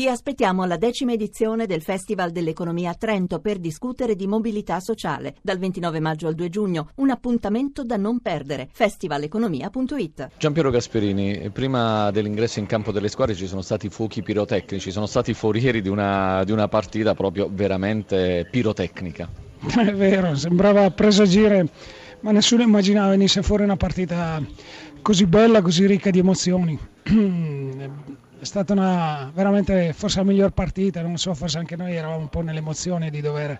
Vi aspettiamo alla decima edizione del Festival dell'Economia a Trento per discutere di mobilità sociale dal 29 maggio al 2 giugno. Un appuntamento da non perdere. festivaleconomia.it. Giampiero Gasperini, prima dell'ingresso in campo delle squadre ci sono stati fuochi pirotecnici, sono stati forieri di una, di una partita proprio veramente pirotecnica. È vero, sembrava presagire, ma nessuno immaginava venisse fuori una partita così bella, così ricca di emozioni. È stata una, veramente forse la miglior partita, non so, forse anche noi eravamo un po' nell'emozione di dover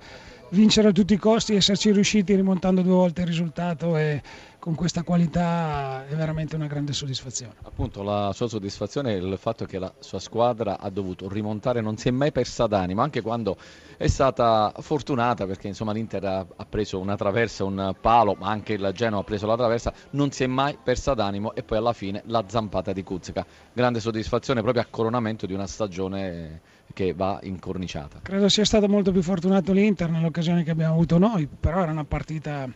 vincere a tutti i costi, esserci riusciti rimontando due volte il risultato e con questa qualità è veramente una grande soddisfazione. Appunto la sua soddisfazione è il fatto che la sua squadra ha dovuto rimontare, non si è mai persa d'animo, anche quando è stata fortunata perché insomma l'Inter ha, ha preso una traversa, un palo, ma anche il Genoa ha preso la traversa, non si è mai persa d'animo e poi alla fine la zampata di Kuzka. Grande soddisfazione proprio a coronamento di una stagione che va incorniciata. Credo sia stato molto più fortunato l'Inter nell'occasione che abbiamo avuto noi, però era una partita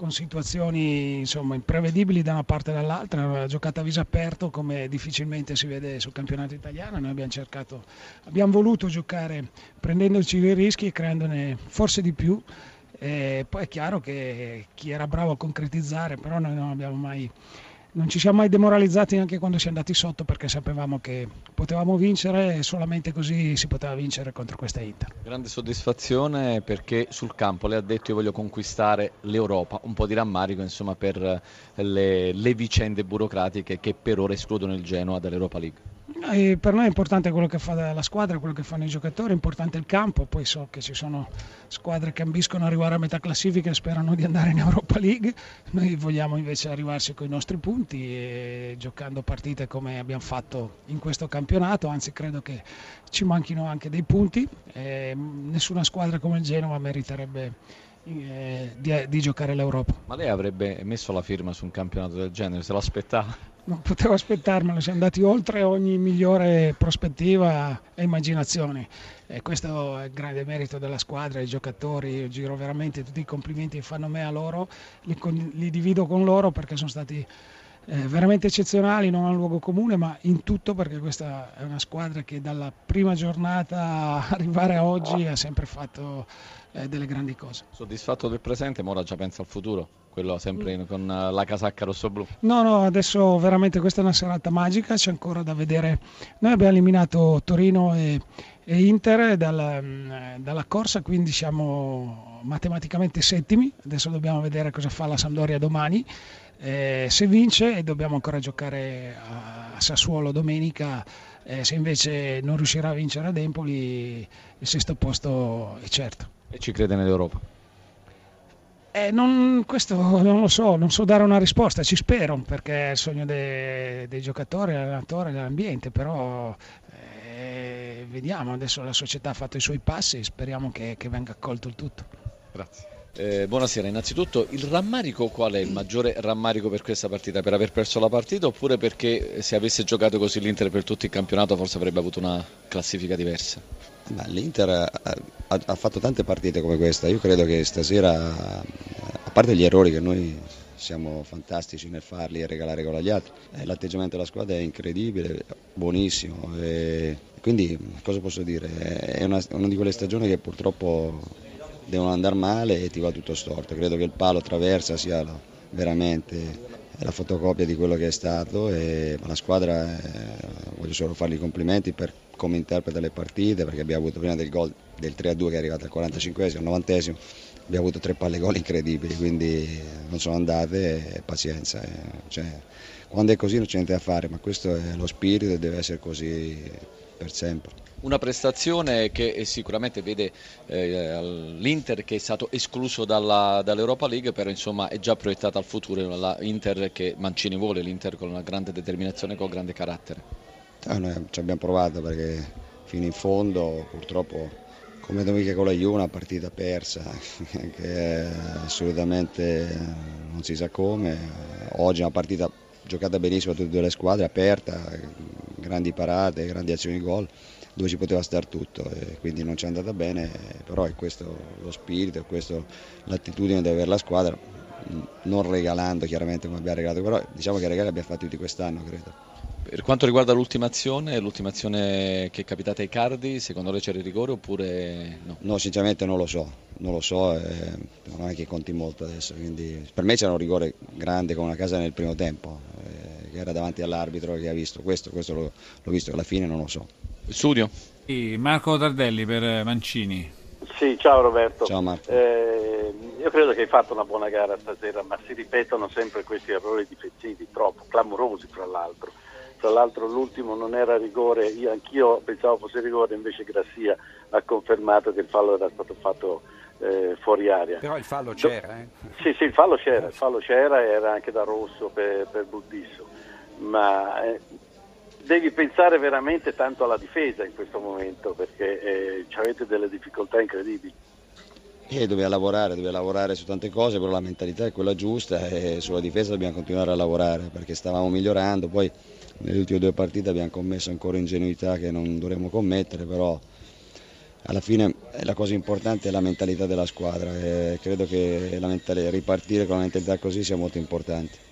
con situazioni insomma, imprevedibili da una parte e dall'altra, una giocata a viso aperto come difficilmente si vede sul campionato italiano, noi abbiamo cercato, abbiamo voluto giocare prendendoci dei rischi e creandone forse di più, e poi è chiaro che chi era bravo a concretizzare, però noi non abbiamo mai non ci siamo mai demoralizzati neanche quando siamo andati sotto perché sapevamo che potevamo vincere e solamente così si poteva vincere contro questa Inter. Grande soddisfazione perché sul campo le ha detto io voglio conquistare l'Europa, un po' di rammarico insomma per le, le vicende burocratiche che per ora escludono il Genoa dall'Europa League. E per noi è importante quello che fa la squadra, quello che fanno i giocatori, è importante il campo, poi so che ci sono squadre che ambiscono ad arrivare a metà classifica e sperano di andare in Europa League, noi vogliamo invece arrivarci con i nostri punti e giocando partite come abbiamo fatto in questo campionato, anzi credo che ci manchino anche dei punti, e nessuna squadra come il Genova meriterebbe eh, di, di, giocare l'Europa. Ma lei avrebbe messo la firma su un campionato del genere, se l'aspettava? non potevo aspettarmelo, siamo andati oltre ogni migliore prospettiva e immaginazione. E questo è il grande merito della squadra, i giocatori, io giro veramente tutti i complimenti che fanno me a loro, li, li divido con loro perché sono stati eh, veramente eccezionali, non a un luogo comune, ma in tutto perché questa è una squadra che dalla prima giornata arrivare a oggi ha sempre fatto eh, delle grandi cose. Soddisfatto del presente, ma ora già pensa al futuro? Quello sempre in, con eh, la casacca rosso-blu? No, no, adesso veramente questa è una serata magica, c'è ancora da vedere. Noi abbiamo eliminato Torino e, e Inter dalla, mm, dalla corsa, quindi siamo matematicamente settimi. Adesso dobbiamo vedere cosa fa la Sampdoria domani. Eh, se vince e dobbiamo ancora giocare a Sassuolo domenica, eh, se invece non riuscirà a vincere ad Empoli il sesto posto è certo. E ci crede nell'Europa? Eh, non, questo non lo so, non so dare una risposta, ci spero perché è il sogno dei, dei giocatori, dell'allenatore, dell'ambiente, però eh, vediamo, adesso la società ha fatto i suoi passi, speriamo che, che venga accolto il tutto. Grazie. Eh, buonasera, innanzitutto il rammarico qual è il maggiore rammarico per questa partita? Per aver perso la partita oppure perché se avesse giocato così l'Inter per tutto il campionato forse avrebbe avuto una classifica diversa? L'Inter ha, ha, ha, fatto tante partite come questa, io credo che stasera, a parte gli errori che noi siamo fantastici nel farli e regalare gol agli altri, eh, l'atteggiamento della squadra è incredibile, buonissimo, quindi cosa posso dire? È una, una di quelle stagioni che purtroppo devono andare male e ti va tutto storto, credo che il palo traversa sia la, veramente la fotocopia di quello che è stato, e, la squadra, eh, voglio solo fargli i complimenti per come interpreta le partite, perché abbiamo avuto prima del gol del 3-2 che è arrivato al 45esimo, al 90 abbiamo avuto tre palle gol incredibili, quindi non sono andate e pazienza. Eh. Cioè, quando è così non c'è niente da fare, ma questo è lo spirito e deve essere così per sempre. Una prestazione che sicuramente vede eh, l'Inter che è stato escluso dalla, dall'Europa League, però insomma è già proiettata al futuro, l'Inter che Mancini vuole, l'Inter con una grande determinazione e con grande carattere. Ah, noi ci abbiamo provato perché fino in fondo purtroppo come domenica con la Juve una partita persa che assolutamente non si sa come. Oggi è una partita giocata benissimo da tutte e due le squadre, aperta, grandi parate, grandi azioni di gol dove ci poteva stare tutto e quindi non ci è andata bene, però è questo lo spirito, è questo l'attitudine di avere la squadra, non regalando chiaramente come abbiamo regalato, però diciamo che i regali abbiamo fatti tutti quest'anno credo. Per quanto riguarda l'ultima azione, l'ultima azione che è capitata ai Cardi, secondo lei c'era il rigore oppure no? No, sinceramente non lo so, non lo so, eh, non è che conti molto adesso, quindi per me c'era un rigore grande come una casa nel primo tempo, eh, che era davanti all'arbitro che ha visto questo, questo l'ho, l'ho visto alla fine, non lo so. Studio? Sì, Marco Tardelli per Mancini. Sì, ciao Roberto. Ciao Marco. Eh, io credo che hai fatto una buona gara stasera, ma si ripetono sempre questi errori difensivi, troppo clamorosi fra l'altro. Tra l'altro l'ultimo non era rigore, io anch'io pensavo fosse rigore, invece Grassia ha confermato che il fallo era stato fatto eh, fuori aria. Però il fallo c'era, eh? Sì, sì, il fallo c'era, il fallo c'era e era anche da rosso per, per Buddisso, ma eh, devi pensare veramente tanto alla difesa in questo momento perché eh, avete delle difficoltà incredibili. E dobbiamo lavorare, dobbiamo lavorare su tante cose, però la mentalità è quella giusta e sulla difesa dobbiamo continuare a lavorare perché stavamo migliorando, poi nelle ultime due partite abbiamo commesso ancora ingenuità che non dovremmo commettere, però alla fine la cosa importante è la mentalità della squadra e credo che ripartire con la mentalità così sia molto importante.